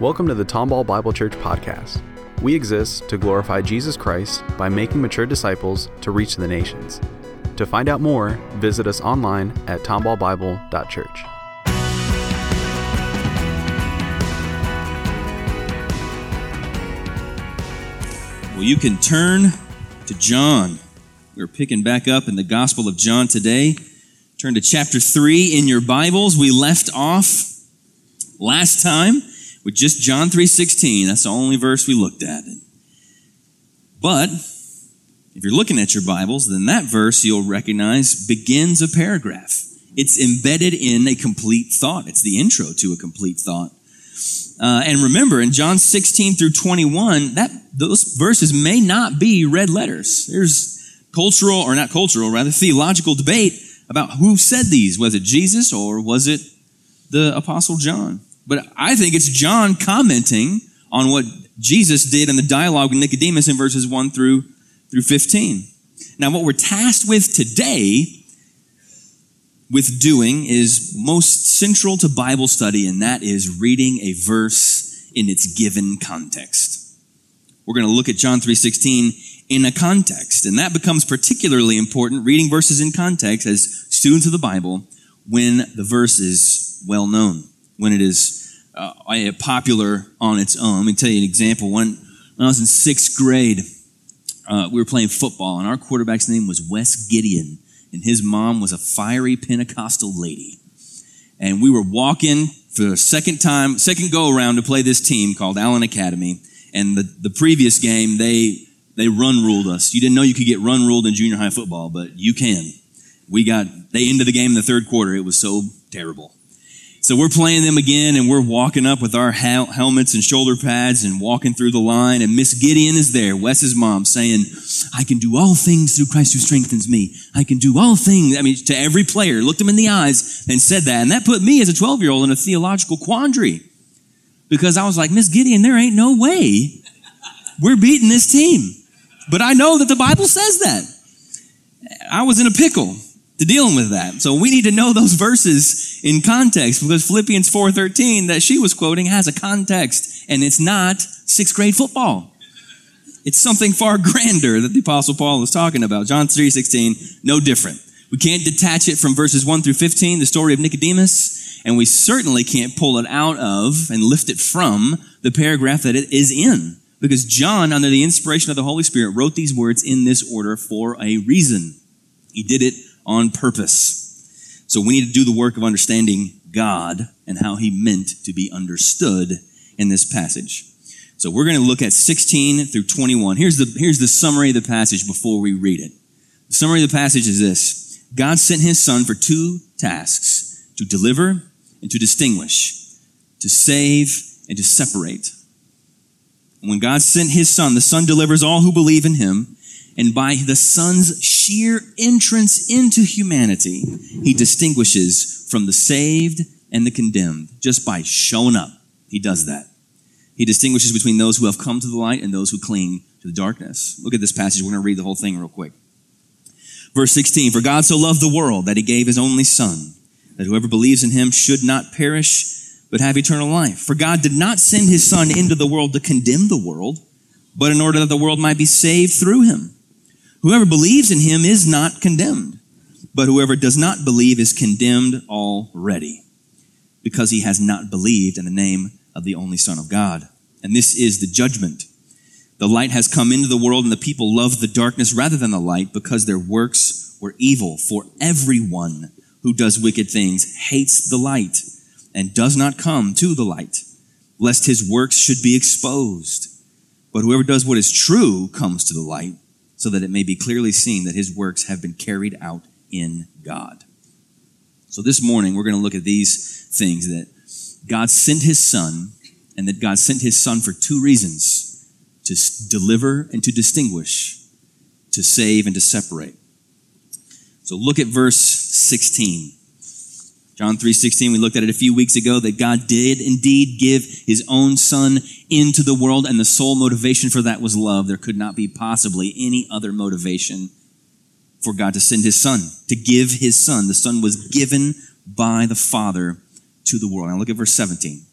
Welcome to the Tomball Bible Church podcast. We exist to glorify Jesus Christ by making mature disciples to reach the nations. To find out more, visit us online at tomballbible.church. Well, you can turn to John. We're picking back up in the Gospel of John today. Turn to chapter 3 in your Bibles. We left off last time with just John 3:16. That's the only verse we looked at. But if you're looking at your Bibles, then that verse you'll recognize begins a paragraph. It's embedded in a complete thought. It's the intro to a complete thought. Uh, and remember, in John 16 through 21, that those verses may not be red letters. There's cultural, or not cultural, rather theological debate about who said these. Was it Jesus or was it the Apostle John? But I think it's John commenting on what Jesus did in the dialogue with Nicodemus in verses 1 through, through 15. Now, what we're tasked with today with doing is most central to Bible study, and that is reading a verse in its given context. We're going to look at John 3:16 in a context, and that becomes particularly important reading verses in context as students of the Bible when the verse is well known, when it is uh, popular on its own. Let me tell you an example. When, when I was in sixth grade, uh, we were playing football, and our quarterback's name was Wes Gideon and his mom was a fiery Pentecostal lady. And we were walking for a second time, second go around to play this team called Allen Academy. And the, the previous game, they, they run ruled us. You didn't know you could get run ruled in junior high football, but you can. We got, they ended the game in the third quarter. It was so terrible. So we're playing them again and we're walking up with our hel- helmets and shoulder pads and walking through the line. And Miss Gideon is there, Wes's mom, saying, I can do all things through Christ who strengthens me. I can do all things. I mean, to every player, looked him in the eyes and said that. And that put me as a 12 year old in a theological quandary because I was like, Miss Gideon, there ain't no way we're beating this team. But I know that the Bible says that. I was in a pickle to dealing with that. So we need to know those verses in context because Philippians 4:13 that she was quoting has a context and it's not sixth grade football. It's something far grander that the apostle Paul is talking about. John 3:16, no different. We can't detach it from verses 1 through 15, the story of Nicodemus, and we certainly can't pull it out of and lift it from the paragraph that it is in. Because John, under the inspiration of the Holy Spirit, wrote these words in this order for a reason. He did it on purpose. So we need to do the work of understanding God and how he meant to be understood in this passage. So we're going to look at 16 through 21. Here's the, here's the summary of the passage before we read it. The summary of the passage is this. God sent his son for two tasks, to deliver and to distinguish, to save and to separate. And when God sent his son, the son delivers all who believe in him and by the Son's sheer entrance into humanity, he distinguishes from the saved and the condemned just by showing up. He does that. He distinguishes between those who have come to the light and those who cling to the darkness. Look at this passage. We're going to read the whole thing real quick. Verse 16 For God so loved the world that he gave his only Son, that whoever believes in him should not perish, but have eternal life. For God did not send his Son into the world to condemn the world, but in order that the world might be saved through him. Whoever believes in him is not condemned, but whoever does not believe is condemned already, because he has not believed in the name of the only Son of God. And this is the judgment. The light has come into the world, and the people love the darkness rather than the light, because their works were evil. For everyone who does wicked things hates the light and does not come to the light, lest his works should be exposed. But whoever does what is true comes to the light so that it may be clearly seen that his works have been carried out in God. So this morning, we're going to look at these things that God sent his son, and that God sent his son for two reasons to deliver and to distinguish, to save and to separate. So look at verse 16. John 3:16 we looked at it a few weeks ago that God did indeed give his own son into the world and the sole motivation for that was love. There could not be possibly any other motivation for God to send his son, to give his son. The son was given by the Father to the world. Now look at verse 17.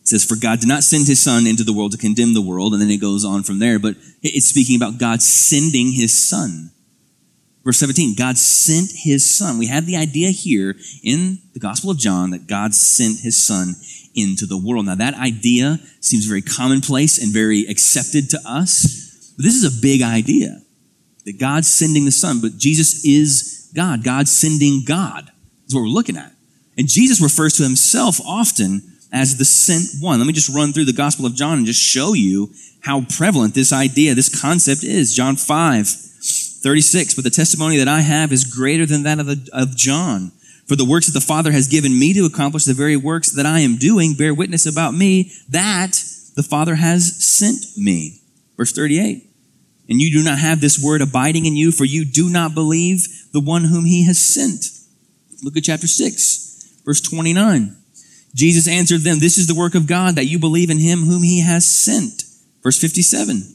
It says, For God did not send his son into the world to condemn the world, and then it goes on from there, but it's speaking about God sending his son. Verse 17, God sent his son. We have the idea here in the Gospel of John that God sent his son into the world. Now that idea seems very commonplace and very accepted to us, but this is a big idea that God's sending the son, but Jesus is God. God sending God is what we're looking at. And Jesus refers to himself often as the sent one. Let me just run through the Gospel of John and just show you how prevalent this idea, this concept is. John 5, 36, but the testimony that I have is greater than that of, the, of John. For the works that the Father has given me to accomplish, the very works that I am doing, bear witness about me that the Father has sent me. Verse 38. And you do not have this word abiding in you, for you do not believe the one whom he has sent. Look at chapter 6, verse 29. Jesus answered them, This is the work of God, that you believe in him whom he has sent. Verse 57.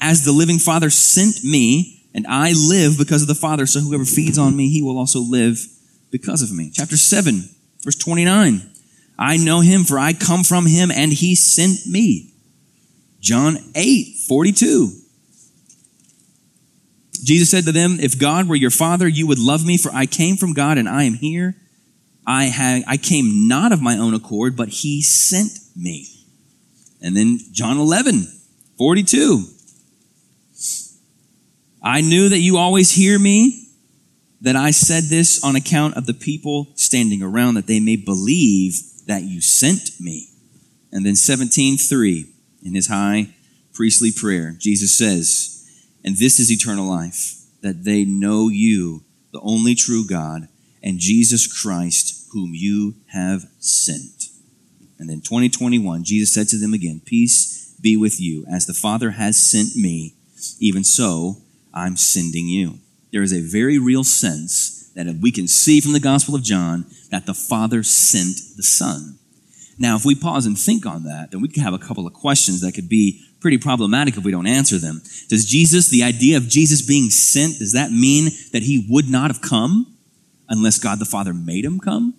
As the living Father sent me, and I live because of the Father. So whoever feeds on me, he will also live because of me. Chapter 7, verse 29. I know him, for I come from him, and he sent me. John 8, 42. Jesus said to them, If God were your Father, you would love me, for I came from God, and I am here. I, had, I came not of my own accord, but he sent me. And then John 11, 42. I knew that you always hear me, that I said this on account of the people standing around, that they may believe that you sent me. And then 17:3 in his high priestly prayer, Jesus says, "And this is eternal life, that they know you, the only true God, and Jesus Christ, whom you have sent." And then 2021, Jesus said to them again, "Peace be with you, as the Father has sent me, even so I'm sending you. There is a very real sense that we can see from the Gospel of John that the Father sent the Son. Now, if we pause and think on that, then we could have a couple of questions that could be pretty problematic if we don't answer them. Does Jesus, the idea of Jesus being sent, does that mean that he would not have come unless God the Father made him come?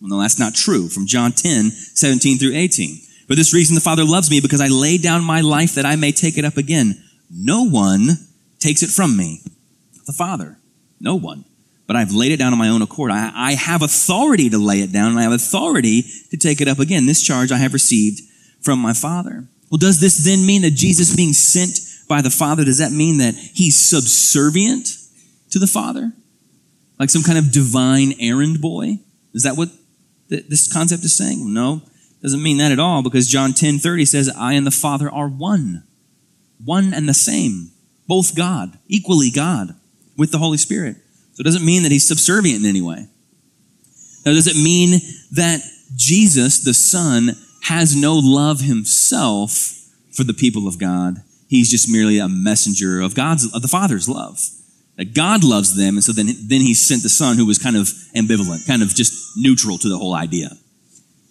Well, no, that's not true. From John 10, 17 through 18. For this reason the Father loves me because I lay down my life that I may take it up again. No one takes it from me? The Father. No one. But I've laid it down on my own accord. I, I have authority to lay it down, and I have authority to take it up again. This charge I have received from my Father. Well, does this then mean that Jesus being sent by the Father, does that mean that he's subservient to the Father? Like some kind of divine errand boy? Is that what th- this concept is saying? No, doesn't mean that at all because John 10 30 says, I and the Father are one. One and the same both God, equally God, with the Holy Spirit. So it doesn't mean that he's subservient in any way. Now, does it mean that Jesus, the Son, has no love himself for the people of God? He's just merely a messenger of God's, of the Father's love. That God loves them, and so then, then he sent the Son who was kind of ambivalent, kind of just neutral to the whole idea.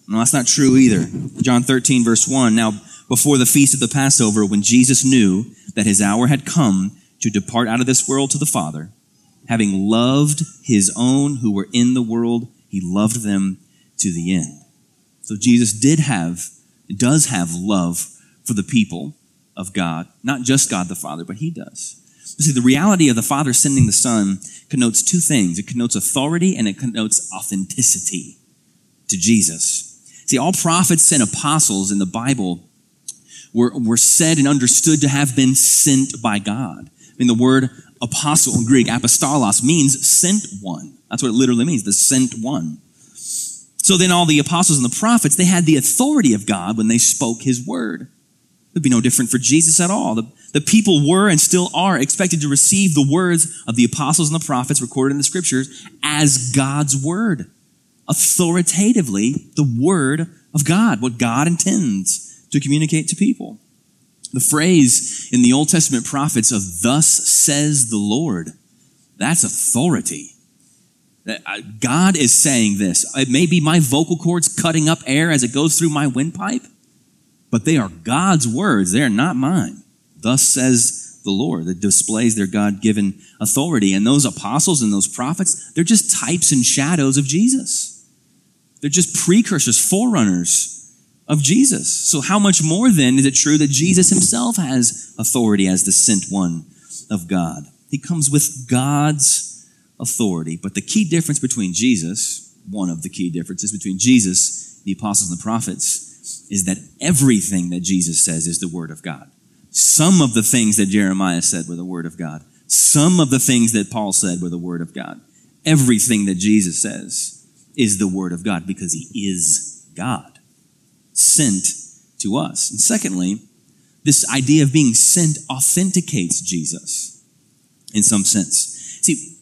No, that's not true either. John 13, verse 1. Now, before the feast of the Passover, when Jesus knew that his hour had come to depart out of this world to the Father, having loved his own who were in the world, he loved them to the end. So Jesus did have, does have love for the people of God, not just God the Father, but he does. You see, the reality of the Father sending the Son connotes two things. It connotes authority and it connotes authenticity to Jesus. See, all prophets and apostles in the Bible were, were said and understood to have been sent by God. I mean, the word apostle in Greek, apostolos, means sent one. That's what it literally means, the sent one. So then all the apostles and the prophets, they had the authority of God when they spoke his word. It would be no different for Jesus at all. The, the people were and still are expected to receive the words of the apostles and the prophets recorded in the scriptures as God's word. Authoritatively, the word of God, what God intends to communicate to people. The phrase in the Old Testament prophets of thus says the Lord, that's authority. Uh, God is saying this. It may be my vocal cords cutting up air as it goes through my windpipe, but they are God's words. They are not mine. Thus says the Lord. That displays their God given authority. And those apostles and those prophets, they're just types and shadows of Jesus. They're just precursors, forerunners of Jesus. So how much more then is it true that Jesus himself has authority as the sent one of God? He comes with God's authority. But the key difference between Jesus, one of the key differences between Jesus, the apostles and the prophets, is that everything that Jesus says is the word of God. Some of the things that Jeremiah said were the word of God. Some of the things that Paul said were the word of God. Everything that Jesus says is the word of God because he is God sent to us. And secondly, this idea of being sent authenticates Jesus in some sense. See,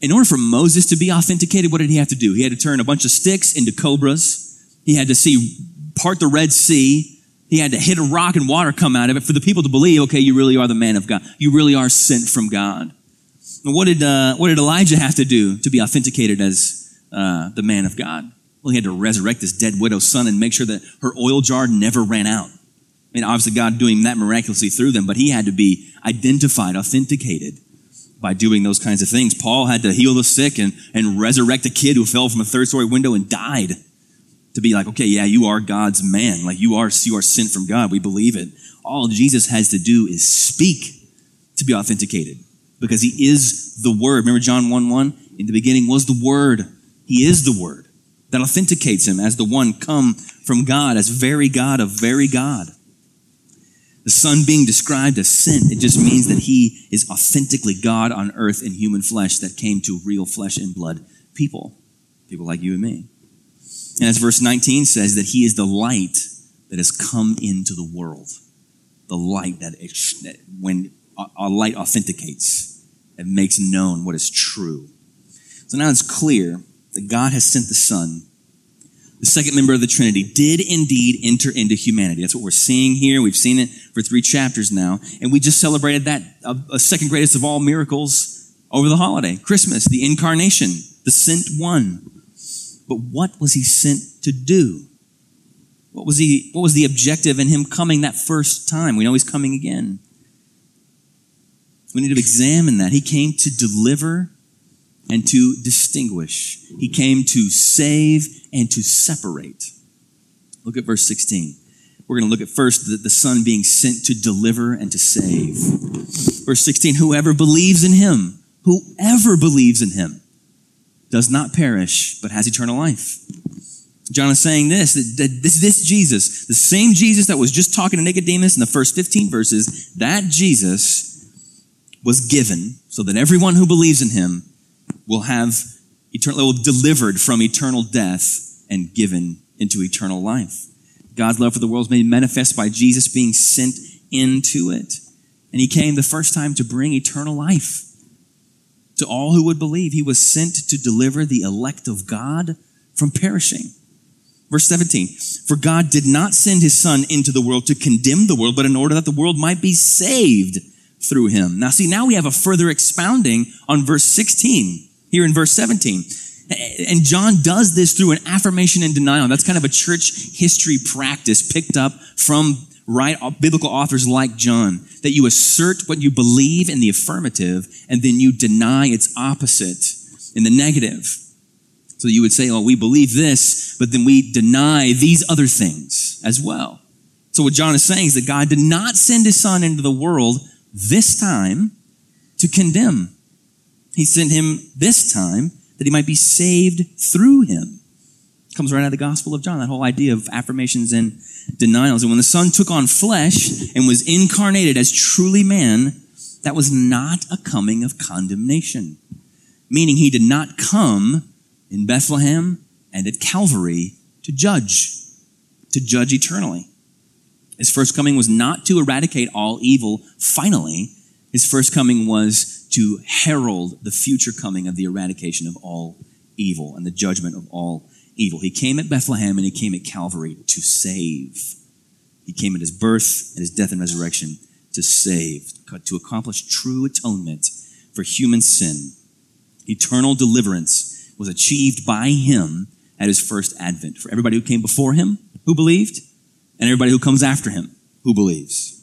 in order for Moses to be authenticated, what did he have to do? He had to turn a bunch of sticks into cobras. He had to see part the Red Sea. He had to hit a rock and water come out of it for the people to believe, okay, you really are the man of God. You really are sent from God. And what did, uh, what did Elijah have to do to be authenticated as uh, the man of God? Well, he had to resurrect this dead widow's son and make sure that her oil jar never ran out. I mean, obviously God doing that miraculously through them, but he had to be identified, authenticated by doing those kinds of things. Paul had to heal the sick and, and resurrect a kid who fell from a third story window and died to be like, okay, yeah, you are God's man. Like you are, you are sent from God. We believe it. All Jesus has to do is speak to be authenticated because he is the word. Remember John 1 1? In the beginning was the word. He is the word that authenticates him as the one come from God, as very God of very God. The Son being described as sent, it just means that he is authentically God on earth in human flesh that came to real flesh and blood people, people like you and me. And as verse 19 says, that he is the light that has come into the world. The light that, that when a light authenticates and makes known what is true. So now it's clear that God has sent the Son, the second member of the Trinity, did indeed enter into humanity. That's what we're seeing here. We've seen it for three chapters now. And we just celebrated that, a second greatest of all miracles over the holiday, Christmas, the incarnation, the sent one. But what was he sent to do? What was he, what was the objective in him coming that first time? We know he's coming again. We need to examine that. He came to deliver and to distinguish. He came to save and to separate. Look at verse 16. We're going to look at first the, the Son being sent to deliver and to save. Verse 16 Whoever believes in him, whoever believes in him, does not perish, but has eternal life. John is saying this, that this, this Jesus, the same Jesus that was just talking to Nicodemus in the first 15 verses, that Jesus was given so that everyone who believes in him will have eternal, will delivered from eternal death and given into eternal life. God's love for the world is made manifest by Jesus being sent into it. And he came the first time to bring eternal life to all who would believe. He was sent to deliver the elect of God from perishing. Verse 17, for God did not send his son into the world to condemn the world, but in order that the world might be saved through him. Now see, now we have a further expounding on verse 16 here in verse 17. And John does this through an affirmation and denial. That's kind of a church history practice picked up from right biblical authors like John, that you assert what you believe in the affirmative and then you deny its opposite in the negative. So you would say, oh, we believe this, but then we deny these other things as well. So what John is saying is that God did not send his son into the world this time to condemn, he sent him this time that he might be saved through him. Comes right out of the Gospel of John, that whole idea of affirmations and denials. And when the Son took on flesh and was incarnated as truly man, that was not a coming of condemnation. Meaning he did not come in Bethlehem and at Calvary to judge, to judge eternally. His first coming was not to eradicate all evil finally. His first coming was to herald the future coming of the eradication of all evil and the judgment of all evil. He came at Bethlehem and he came at Calvary to save. He came at his birth and his death and resurrection to save, to accomplish true atonement for human sin. Eternal deliverance was achieved by him at his first advent for everybody who came before him who believed and everybody who comes after him who believes.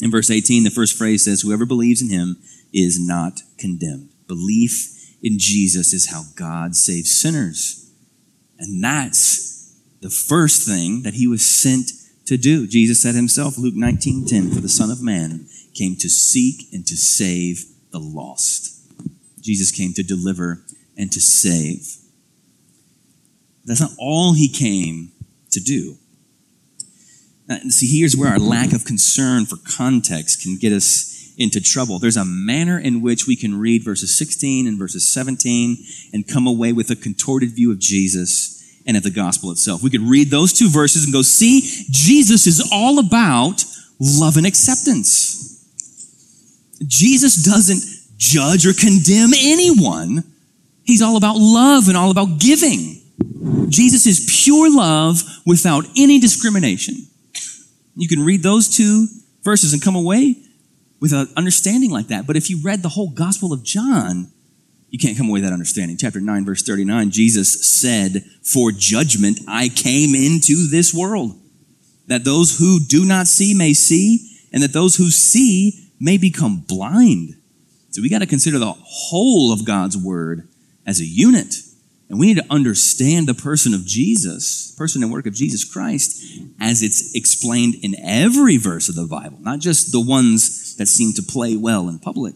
In verse 18, the first phrase says, Whoever believes in him is not condemned. Belief in Jesus is how God saves sinners. And that's the first thing that he was sent to do. Jesus said himself, Luke 19 10, for the Son of Man came to seek and to save the lost. Jesus came to deliver and to save. That's not all he came to do. Now, see, here's where our lack of concern for context can get us into trouble. There's a manner in which we can read verses 16 and verses 17 and come away with a contorted view of Jesus and of the gospel itself. We could read those two verses and go, see, Jesus is all about love and acceptance. Jesus doesn't judge or condemn anyone. He's all about love and all about giving. Jesus is pure love without any discrimination. You can read those two verses and come away with an understanding like that. But if you read the whole Gospel of John, you can't come away with that understanding. Chapter 9, verse 39, Jesus said, For judgment I came into this world, that those who do not see may see, and that those who see may become blind. So we got to consider the whole of God's word as a unit. And we need to understand the person of Jesus, person and work of Jesus Christ, as it's explained in every verse of the Bible, not just the ones that seem to play well in public.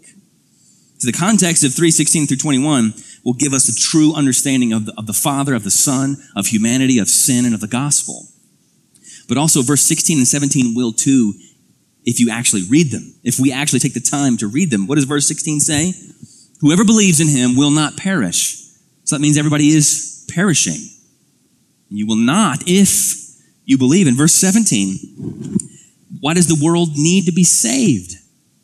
So the context of 316 through 21 will give us a true understanding of the, of the Father, of the Son, of humanity, of sin, and of the gospel. But also verse 16 and 17 will too if you actually read them. If we actually take the time to read them. What does verse 16 say? Whoever believes in him will not perish so that means everybody is perishing. You will not if you believe. In verse 17, why does the world need to be saved?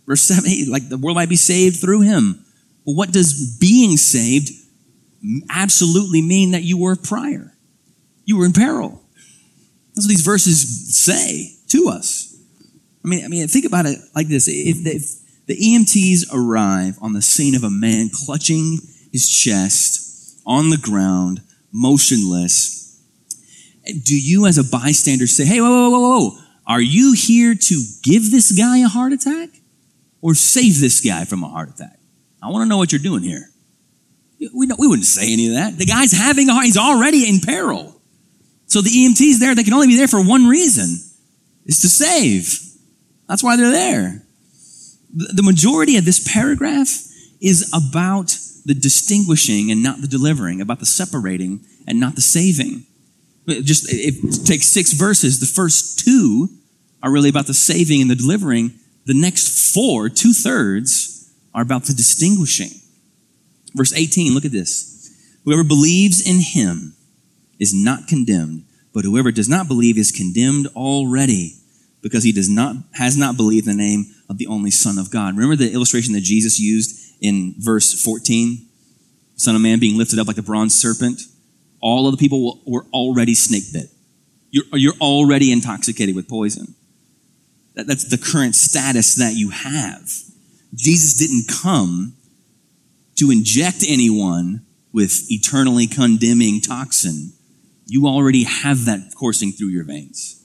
Verse 17, like the world might be saved through him. Well, what does being saved absolutely mean that you were prior? You were in peril. That's what these verses say to us. I mean, I mean, think about it like this. If if the EMTs arrive on the scene of a man clutching his chest, on the ground, motionless. Do you, as a bystander, say, hey, whoa, whoa, whoa, whoa, are you here to give this guy a heart attack or save this guy from a heart attack? I want to know what you're doing here. We, we wouldn't say any of that. The guy's having a heart, he's already in peril. So the EMTs there, they can only be there for one reason, is to save. That's why they're there. The majority of this paragraph is about the distinguishing and not the delivering, about the separating and not the saving. Just it takes six verses. The first two are really about the saving and the delivering. The next four, two thirds, are about the distinguishing. Verse 18, look at this. Whoever believes in him is not condemned, but whoever does not believe is condemned already because he does not, has not believed the name of the only Son of God. Remember the illustration that Jesus used in verse 14, Son of Man being lifted up like a bronze serpent, all of the people were already snake bit. You're, you're already intoxicated with poison. That, that's the current status that you have. Jesus didn't come to inject anyone with eternally condemning toxin. You already have that coursing through your veins.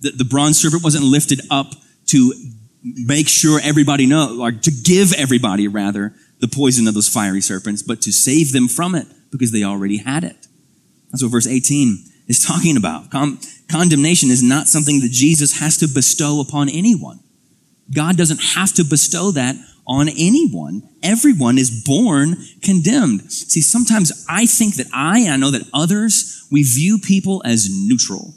The, the bronze serpent wasn't lifted up to make sure everybody know, or to give everybody rather, the poison of those fiery serpents, but to save them from it because they already had it. That's what verse 18 is talking about. Con- condemnation is not something that Jesus has to bestow upon anyone. God doesn't have to bestow that on anyone. Everyone is born condemned. See, sometimes I think that I, and I know that others, we view people as neutral.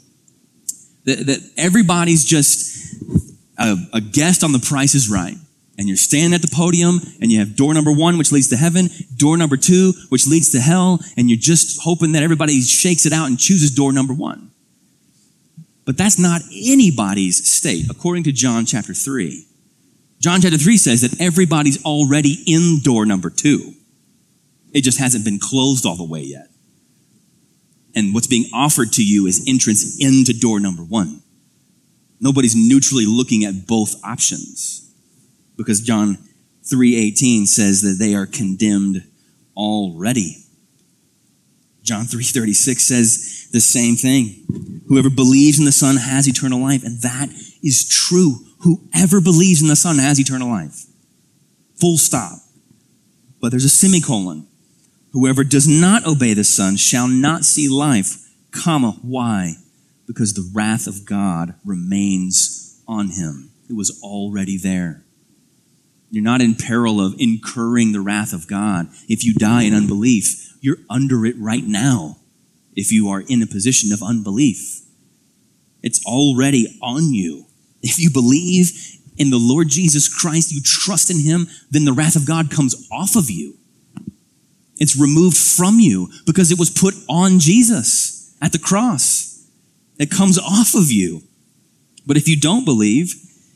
That, that everybody's just a, a guest on The Price is Right. And you're standing at the podium and you have door number one, which leads to heaven, door number two, which leads to hell, and you're just hoping that everybody shakes it out and chooses door number one. But that's not anybody's state, according to John chapter 3. John chapter 3 says that everybody's already in door number two. It just hasn't been closed all the way yet. And what's being offered to you is entrance into door number one. Nobody's neutrally looking at both options because John 3:18 says that they are condemned already. John 3:36 says the same thing. Whoever believes in the Son has eternal life, and that is true. Whoever believes in the Son has eternal life. Full stop. But there's a semicolon. Whoever does not obey the Son shall not see life, comma, why? Because the wrath of God remains on him. It was already there. You're not in peril of incurring the wrath of God. If you die in unbelief, you're under it right now if you are in a position of unbelief. It's already on you. If you believe in the Lord Jesus Christ, you trust in Him, then the wrath of God comes off of you. It's removed from you because it was put on Jesus at the cross. It comes off of you. But if you don't believe,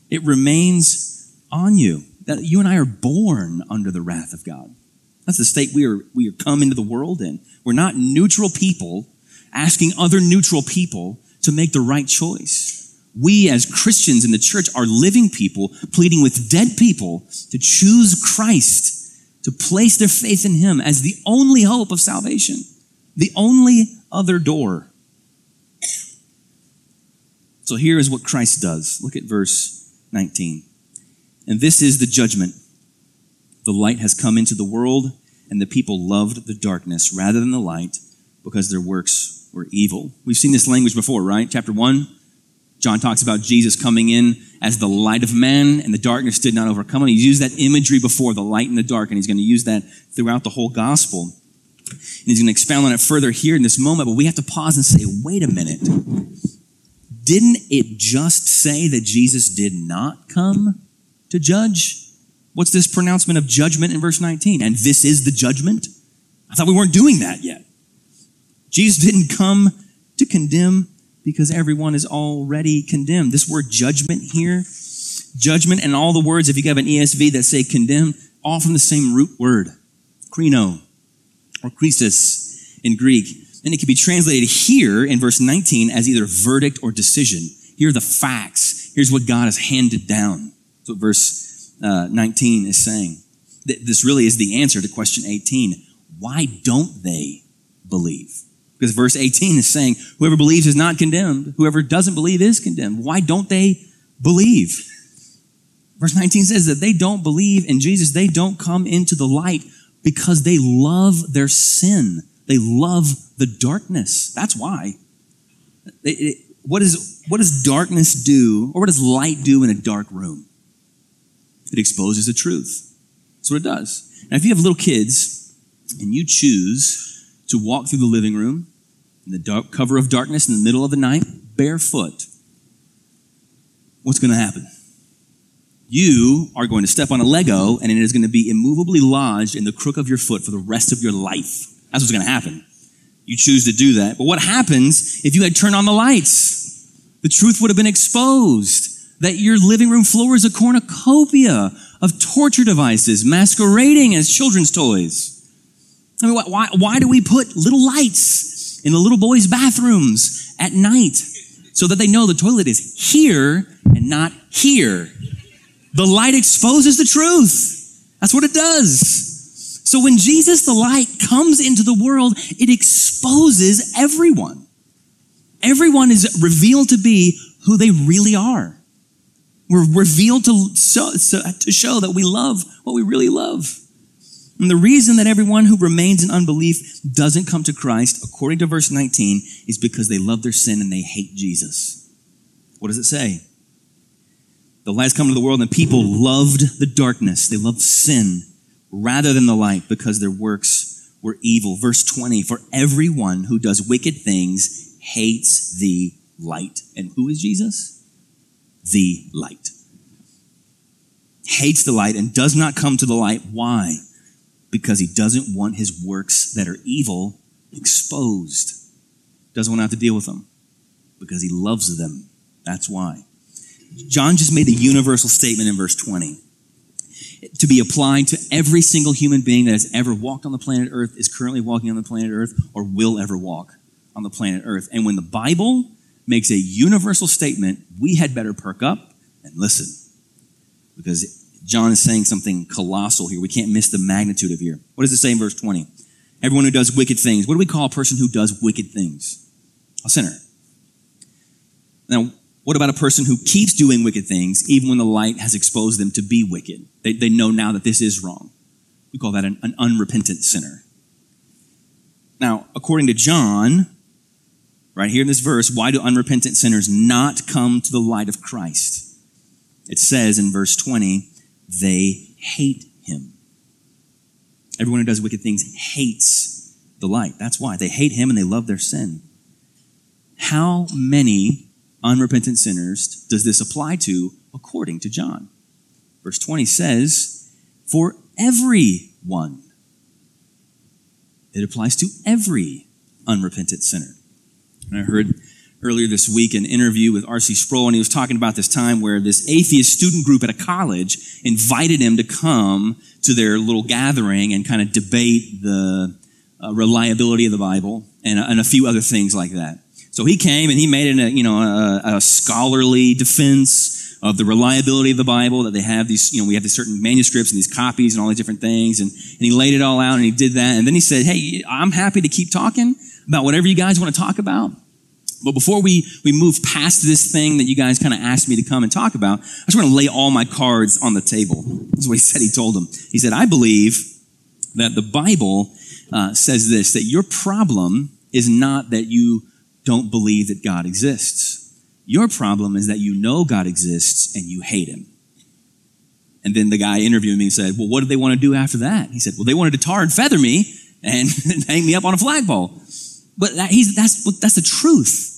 it remains on you. That you and I are born under the wrath of God. That's the state we are, we are come into the world in. We're not neutral people asking other neutral people to make the right choice. We as Christians in the church are living people pleading with dead people to choose Christ, to place their faith in Him as the only hope of salvation, the only other door. So here is what Christ does. Look at verse 19. And this is the judgment. The light has come into the world, and the people loved the darkness rather than the light because their works were evil. We've seen this language before, right? Chapter 1, John talks about Jesus coming in as the light of men, and the darkness did not overcome him. He's used that imagery before, the light and the dark, and he's going to use that throughout the whole gospel. And he's going to expound on it further here in this moment, but we have to pause and say, wait a minute. Didn't it just say that Jesus did not come to judge? What's this pronouncement of judgment in verse 19? And this is the judgment? I thought we weren't doing that yet. Jesus didn't come to condemn because everyone is already condemned. This word judgment here, judgment and all the words, if you have an ESV that say condemn, all from the same root word, krino or krisis in Greek. And it can be translated here in verse 19 as either verdict or decision. Here are the facts. Here's what God has handed down. That's what verse uh, 19 is saying. This really is the answer to question 18. Why don't they believe? Because verse 18 is saying, whoever believes is not condemned. Whoever doesn't believe is condemned. Why don't they believe? Verse 19 says that they don't believe in Jesus. They don't come into the light because they love their sin. They love the darkness. That's why. It, it, what, is, what does darkness do, or what does light do in a dark room? It exposes the truth. That's what it does. Now, if you have little kids and you choose to walk through the living room in the dark cover of darkness in the middle of the night, barefoot, what's going to happen? You are going to step on a Lego and it is going to be immovably lodged in the crook of your foot for the rest of your life. That's what's going to happen. You choose to do that. But what happens if you had turned on the lights? The truth would have been exposed that your living room floor is a cornucopia of torture devices masquerading as children's toys. I mean, why, why do we put little lights in the little boys' bathrooms at night so that they know the toilet is here and not here. The light exposes the truth. That's what it does. So when Jesus the light comes into the world, it exposes everyone. Everyone is revealed to be who they really are. We're revealed to, so, so, to show that we love what we really love. And the reason that everyone who remains in unbelief doesn't come to Christ, according to verse 19, is because they love their sin and they hate Jesus. What does it say? The light has come into the world and people loved the darkness. They loved sin rather than the light because their works were evil. Verse 20, for everyone who does wicked things hates the light. And who is Jesus? The light. Hates the light and does not come to the light. Why? because he doesn't want his works that are evil exposed. Doesn't want to have to deal with them because he loves them. That's why. John just made a universal statement in verse 20 to be applied to every single human being that has ever walked on the planet Earth, is currently walking on the planet Earth, or will ever walk on the planet Earth. And when the Bible makes a universal statement, we had better perk up and listen because John is saying something colossal here. We can't miss the magnitude of here. What does it say in verse 20? Everyone who does wicked things. What do we call a person who does wicked things? A sinner. Now, what about a person who keeps doing wicked things even when the light has exposed them to be wicked? They, they know now that this is wrong. We call that an, an unrepentant sinner. Now, according to John, right here in this verse, why do unrepentant sinners not come to the light of Christ? It says in verse 20, they hate him. Everyone who does wicked things hates the light. That's why. They hate him and they love their sin. How many unrepentant sinners does this apply to according to John? Verse 20 says, For everyone. It applies to every unrepentant sinner. And I heard earlier this week an interview with R.C. Sproul, and he was talking about this time where this atheist student group at a college invited him to come to their little gathering and kind of debate the uh, reliability of the Bible and, and a few other things like that. So he came and he made a, you know, a, a scholarly defense of the reliability of the Bible, that they have these, you know, we have these certain manuscripts and these copies and all these different things. And, and he laid it all out and he did that. And then he said, Hey, I'm happy to keep talking about whatever you guys want to talk about. But before we, we move past this thing that you guys kind of asked me to come and talk about, I just want to lay all my cards on the table. That's what he said he told them. He said, I believe that the Bible uh, says this, that your problem is not that you don't believe that God exists. Your problem is that you know God exists and you hate him. And then the guy interviewing me said, Well, what did they want to do after that? He said, Well, they wanted to tar and feather me and hang me up on a flagpole. But that, that's, that's the truth.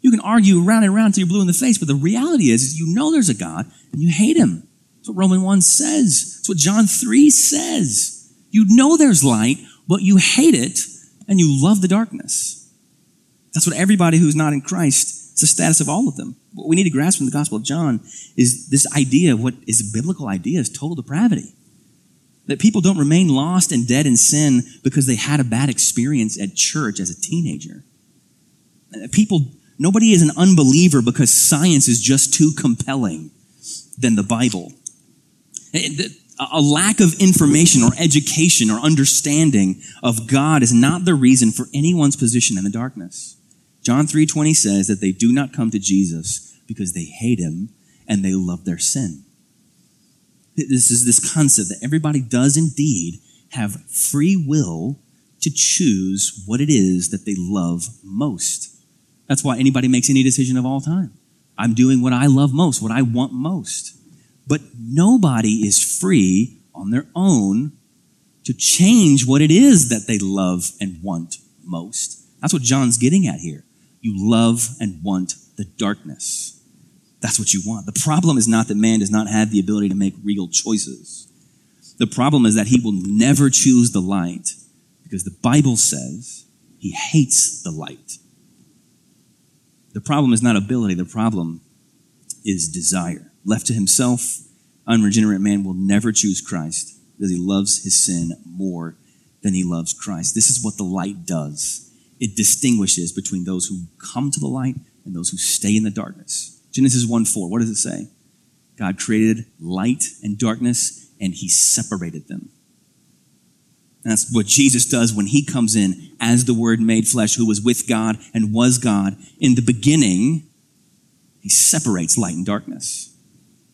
You can argue around and around until you're blue in the face, but the reality is, is you know there's a God and you hate him. That's what Romans 1 says. That's what John 3 says. You know there's light, but you hate it and you love the darkness. That's what everybody who's not in Christ it's the status of all of them. What we need to grasp from the Gospel of John is this idea of what is a biblical idea is total depravity. That people don't remain lost and dead in sin because they had a bad experience at church as a teenager. People, nobody is an unbeliever because science is just too compelling than the Bible. A lack of information or education or understanding of God is not the reason for anyone's position in the darkness. John 3:20 says that they do not come to Jesus because they hate him and they love their sin. This is this concept that everybody does indeed have free will to choose what it is that they love most. That's why anybody makes any decision of all time. I'm doing what I love most, what I want most. But nobody is free on their own to change what it is that they love and want most. That's what John's getting at here. You love and want the darkness. That's what you want. The problem is not that man does not have the ability to make real choices. The problem is that he will never choose the light because the Bible says he hates the light. The problem is not ability, the problem is desire. Left to himself, unregenerate man will never choose Christ because he loves his sin more than he loves Christ. This is what the light does it distinguishes between those who come to the light and those who stay in the darkness. Genesis 1 4, what does it say? God created light and darkness, and he separated them. And that's what Jesus does when he comes in as the Word made flesh, who was with God and was God. In the beginning, he separates light and darkness.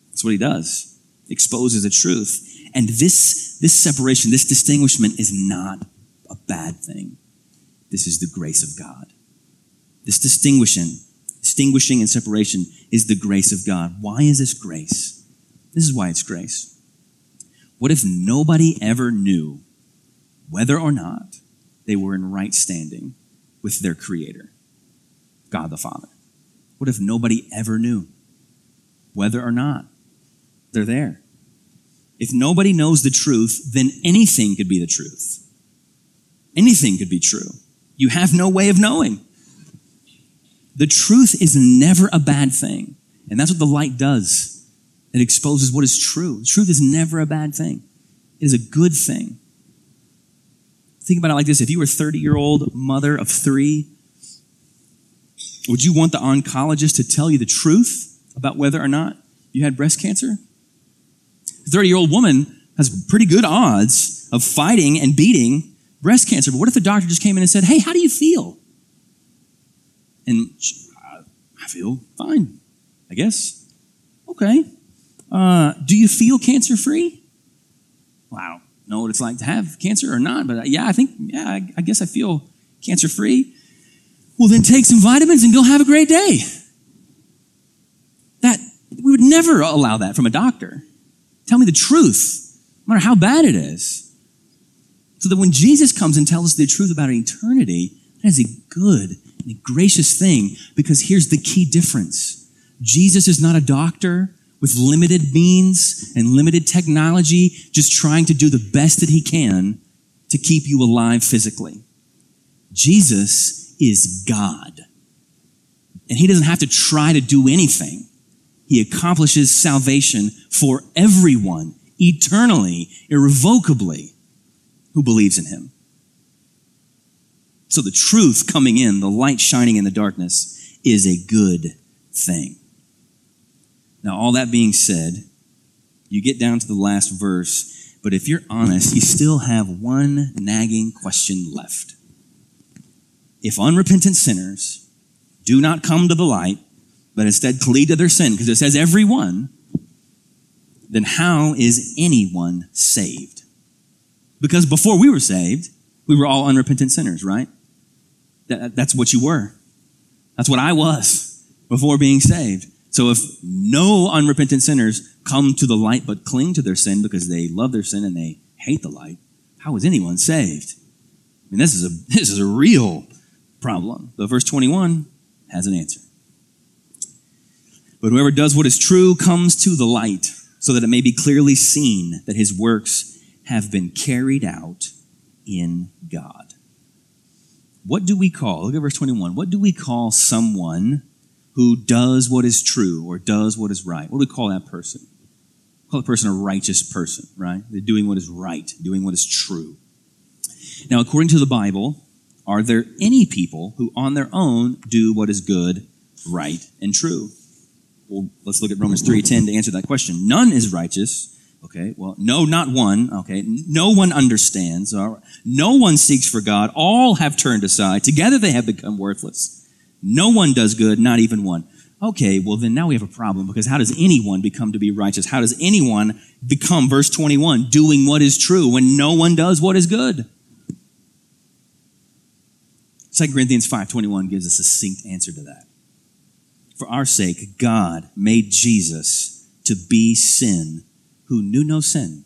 That's what he does. Exposes the truth. And this, this separation, this distinguishment is not a bad thing. This is the grace of God. This distinguishing, distinguishing and separation is the grace of God. Why is this grace? This is why it's grace. What if nobody ever knew whether or not they were in right standing with their Creator, God the Father? What if nobody ever knew whether or not they're there? If nobody knows the truth, then anything could be the truth. Anything could be true. You have no way of knowing. The truth is never a bad thing. And that's what the light does. It exposes what is true. The truth is never a bad thing. It is a good thing. Think about it like this. If you were a 30 year old mother of three, would you want the oncologist to tell you the truth about whether or not you had breast cancer? A 30 year old woman has pretty good odds of fighting and beating breast cancer. But what if the doctor just came in and said, Hey, how do you feel? And she, I feel fine, I guess. Okay. Uh, do you feel cancer free? Well, I don't know what it's like to have cancer or not, but uh, yeah, I think, yeah, I, I guess I feel cancer free. Well, then take some vitamins and go have a great day. That, we would never allow that from a doctor. Tell me the truth, no matter how bad it is. So that when Jesus comes and tells us the truth about eternity, that is a good and a gracious thing because here's the key difference. Jesus is not a doctor with limited means and limited technology, just trying to do the best that he can to keep you alive physically. Jesus is God. And he doesn't have to try to do anything. He accomplishes salvation for everyone, eternally, irrevocably, who believes in him. So the truth coming in, the light shining in the darkness, is a good thing. Now, all that being said, you get down to the last verse, but if you're honest, you still have one nagging question left. If unrepentant sinners do not come to the light, but instead cleave to their sin, because it says everyone, then how is anyone saved? Because before we were saved, we were all unrepentant sinners, right? That, that's what you were. That's what I was before being saved. So if no unrepentant sinners come to the light but cling to their sin because they love their sin and they hate the light, how is anyone saved? I mean, this is a, this is a real problem. But verse 21 has an answer. But whoever does what is true comes to the light so that it may be clearly seen that his works have been carried out in God. What do we call, look at verse 21, what do we call someone who does what is true or does what is right? What do we call that person? We call a person a righteous person, right? They're doing what is right, doing what is true. Now, according to the Bible, are there any people who on their own do what is good, right, and true? Well, let's look at Romans 3:10 to answer that question. None is righteous. Okay, well, no, not one. Okay, no one understands. No one seeks for God. All have turned aside. Together they have become worthless. No one does good, not even one. Okay, well then now we have a problem because how does anyone become to be righteous? How does anyone become, verse 21, doing what is true when no one does what is good? 2 Corinthians 5.21 gives a succinct answer to that. For our sake, God made Jesus to be sin who knew no sin,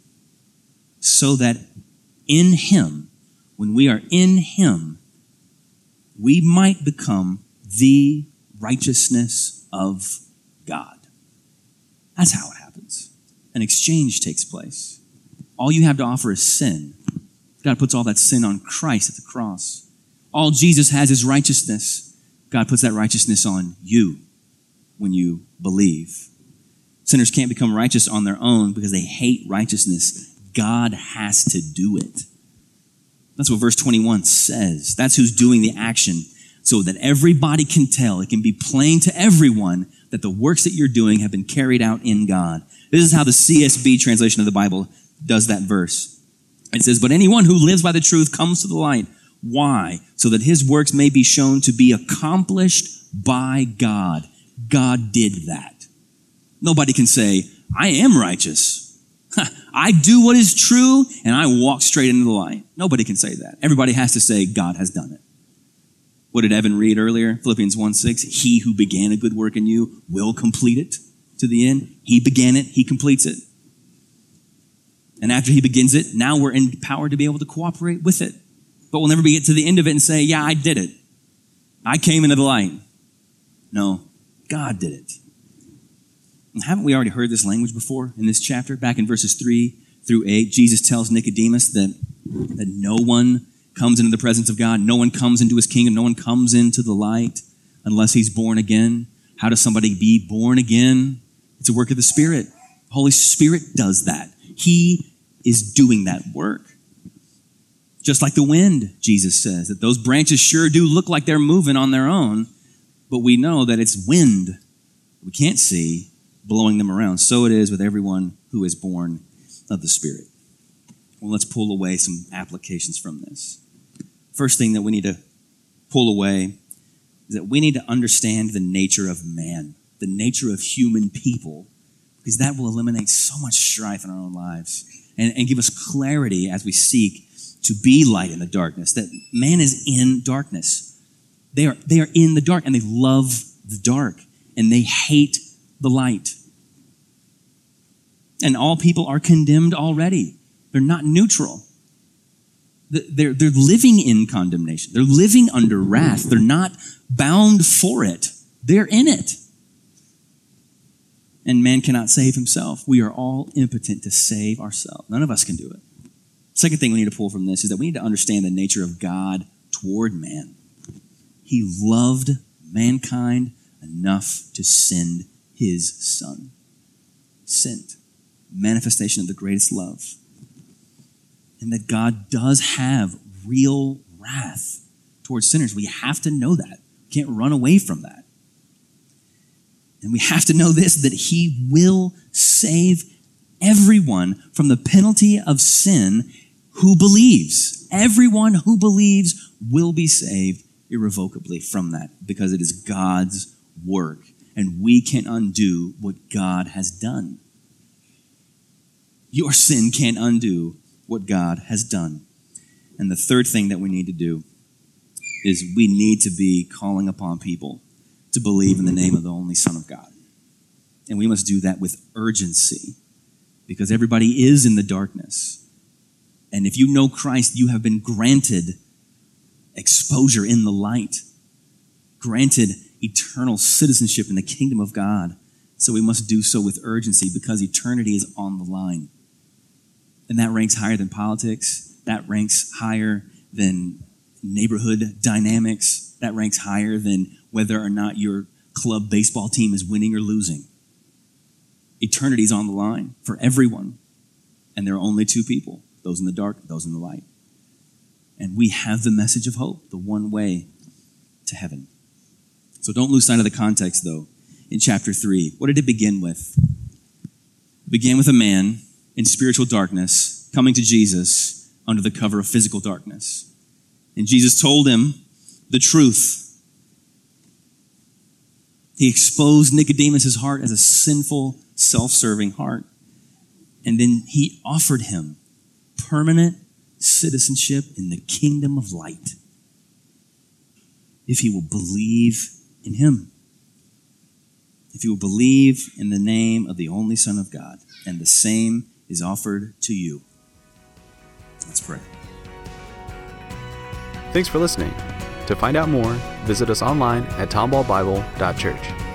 so that in him, when we are in him, we might become the righteousness of God. That's how it happens. An exchange takes place. All you have to offer is sin. God puts all that sin on Christ at the cross. All Jesus has is righteousness. God puts that righteousness on you when you believe. Sinners can't become righteous on their own because they hate righteousness. God has to do it. That's what verse 21 says. That's who's doing the action so that everybody can tell. It can be plain to everyone that the works that you're doing have been carried out in God. This is how the CSB translation of the Bible does that verse. It says, But anyone who lives by the truth comes to the light. Why? So that his works may be shown to be accomplished by God. God did that. Nobody can say, I am righteous. I do what is true and I walk straight into the light. Nobody can say that. Everybody has to say, God has done it. What did Evan read earlier? Philippians 1 6. He who began a good work in you will complete it to the end. He began it, he completes it. And after he begins it, now we're empowered to be able to cooperate with it. But we'll never get to the end of it and say, Yeah, I did it. I came into the light. No, God did it. Haven't we already heard this language before in this chapter? Back in verses 3 through 8, Jesus tells Nicodemus that, that no one comes into the presence of God, no one comes into his kingdom, no one comes into the light unless he's born again. How does somebody be born again? It's a work of the Spirit. The Holy Spirit does that. He is doing that work. Just like the wind, Jesus says, that those branches sure do look like they're moving on their own, but we know that it's wind we can't see blowing them around. So it is with everyone who is born of the Spirit. Well, let's pull away some applications from this. First thing that we need to pull away is that we need to understand the nature of man, the nature of human people, because that will eliminate so much strife in our own lives and, and give us clarity as we seek to be light in the darkness, that man is in darkness. They are, they are in the dark and they love the dark and they hate the light. And all people are condemned already. They're not neutral. They're, they're living in condemnation. They're living under wrath. They're not bound for it. They're in it. And man cannot save himself. We are all impotent to save ourselves. None of us can do it. Second thing we need to pull from this is that we need to understand the nature of God toward man. He loved mankind enough to send his son. Sent. Manifestation of the greatest love. And that God does have real wrath towards sinners. We have to know that. We can't run away from that. And we have to know this that he will save everyone from the penalty of sin who believes. Everyone who believes will be saved irrevocably from that because it is God's work and we can undo what God has done. Your sin can't undo what God has done. And the third thing that we need to do is we need to be calling upon people to believe in the name of the only Son of God. And we must do that with urgency because everybody is in the darkness. And if you know Christ, you have been granted exposure in the light, granted eternal citizenship in the kingdom of God. So we must do so with urgency because eternity is on the line. And that ranks higher than politics. That ranks higher than neighborhood dynamics. That ranks higher than whether or not your club baseball team is winning or losing. Eternity is on the line for everyone. And there are only two people those in the dark, those in the light. And we have the message of hope, the one way to heaven. So don't lose sight of the context, though, in chapter 3. What did it begin with? It began with a man in spiritual darkness coming to Jesus under the cover of physical darkness. And Jesus told him the truth. He exposed Nicodemus' heart as a sinful, self serving heart. And then he offered him permanent citizenship in the kingdom of light if he will believe in him. If you will believe in the name of the only Son of God, and the same is offered to you. Let's pray. Thanks for listening. To find out more, visit us online at tomballbible.church.